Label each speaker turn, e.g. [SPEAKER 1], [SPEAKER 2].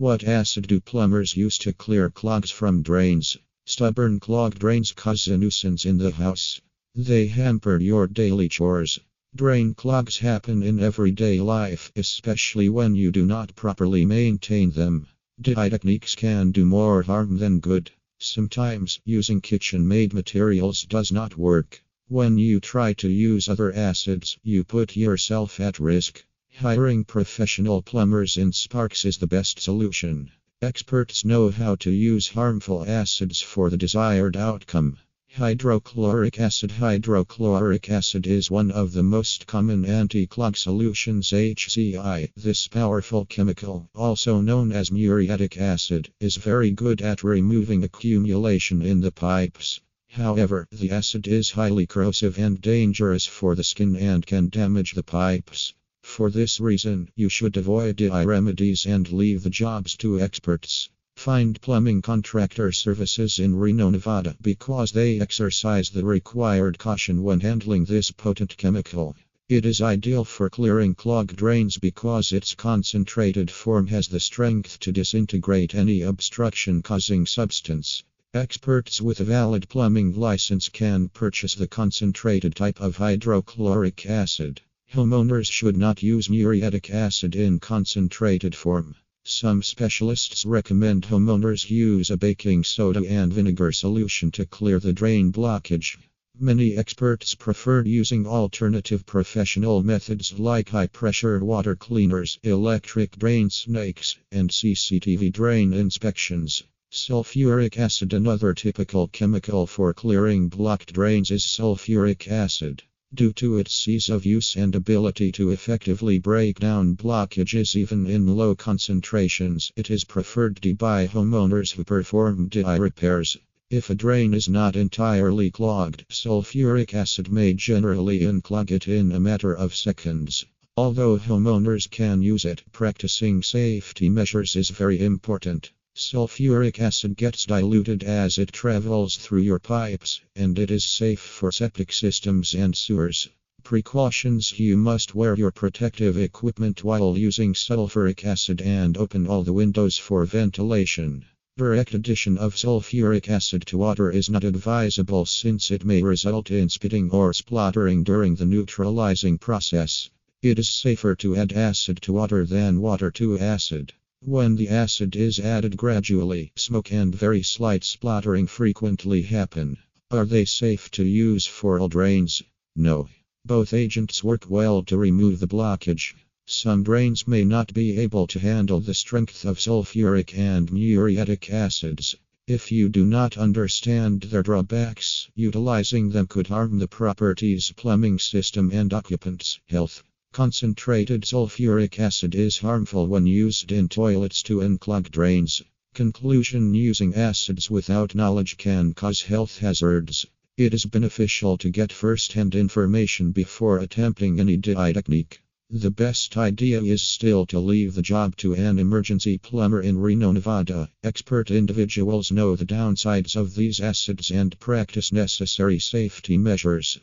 [SPEAKER 1] What acid do plumbers use to clear clogs from drains? Stubborn clogged drains cause a nuisance in the house. They hamper your daily chores. Drain clogs happen in everyday life, especially when you do not properly maintain them. DI techniques can do more harm than good. Sometimes using kitchen made materials does not work. When you try to use other acids, you put yourself at risk. Hiring professional plumbers in Sparks is the best solution. Experts know how to use harmful acids for the desired outcome. Hydrochloric acid Hydrochloric acid is one of the most common anti-clog solutions HCI. This powerful chemical, also known as muriatic acid, is very good at removing accumulation in the pipes. However, the acid is highly corrosive and dangerous for the skin and can damage the pipes. For this reason, you should avoid DI remedies and leave the jobs to experts. Find plumbing contractor services in Reno, Nevada because they exercise the required caution when handling this potent chemical. It is ideal for clearing clogged drains because its concentrated form has the strength to disintegrate any obstruction causing substance. Experts with a valid plumbing license can purchase the concentrated type of hydrochloric acid. Homeowners should not use muriatic acid in concentrated form. Some specialists recommend homeowners use a baking soda and vinegar solution to clear the drain blockage. Many experts prefer using alternative professional methods like high pressure water cleaners, electric drain snakes, and CCTV drain inspections. Sulfuric acid Another typical chemical for clearing blocked drains is sulfuric acid. Due to its ease of use and ability to effectively break down blockages even in low concentrations, it is preferred by homeowners who perform DI repairs. If a drain is not entirely clogged, sulfuric acid may generally unclog it in a matter of seconds. Although homeowners can use it, practicing safety measures is very important. Sulfuric acid gets diluted as it travels through your pipes, and it is safe for septic systems and sewers. Precautions You must wear your protective equipment while using sulfuric acid and open all the windows for ventilation. Direct addition of sulfuric acid to water is not advisable since it may result in spitting or spluttering during the neutralizing process. It is safer to add acid to water than water to acid. When the acid is added gradually, smoke and very slight splattering frequently happen. Are they safe to use for all drains? No. Both agents work well to remove the blockage. Some drains may not be able to handle the strength of sulfuric and muriatic acids. If you do not understand their drawbacks, utilizing them could harm the property's plumbing system and occupants' health. Concentrated sulfuric acid is harmful when used in toilets to unclog drains. Conclusion Using acids without knowledge can cause health hazards. It is beneficial to get first hand information before attempting any DI technique. The best idea is still to leave the job to an emergency plumber in Reno, Nevada. Expert individuals know the downsides of these acids and practice necessary safety measures.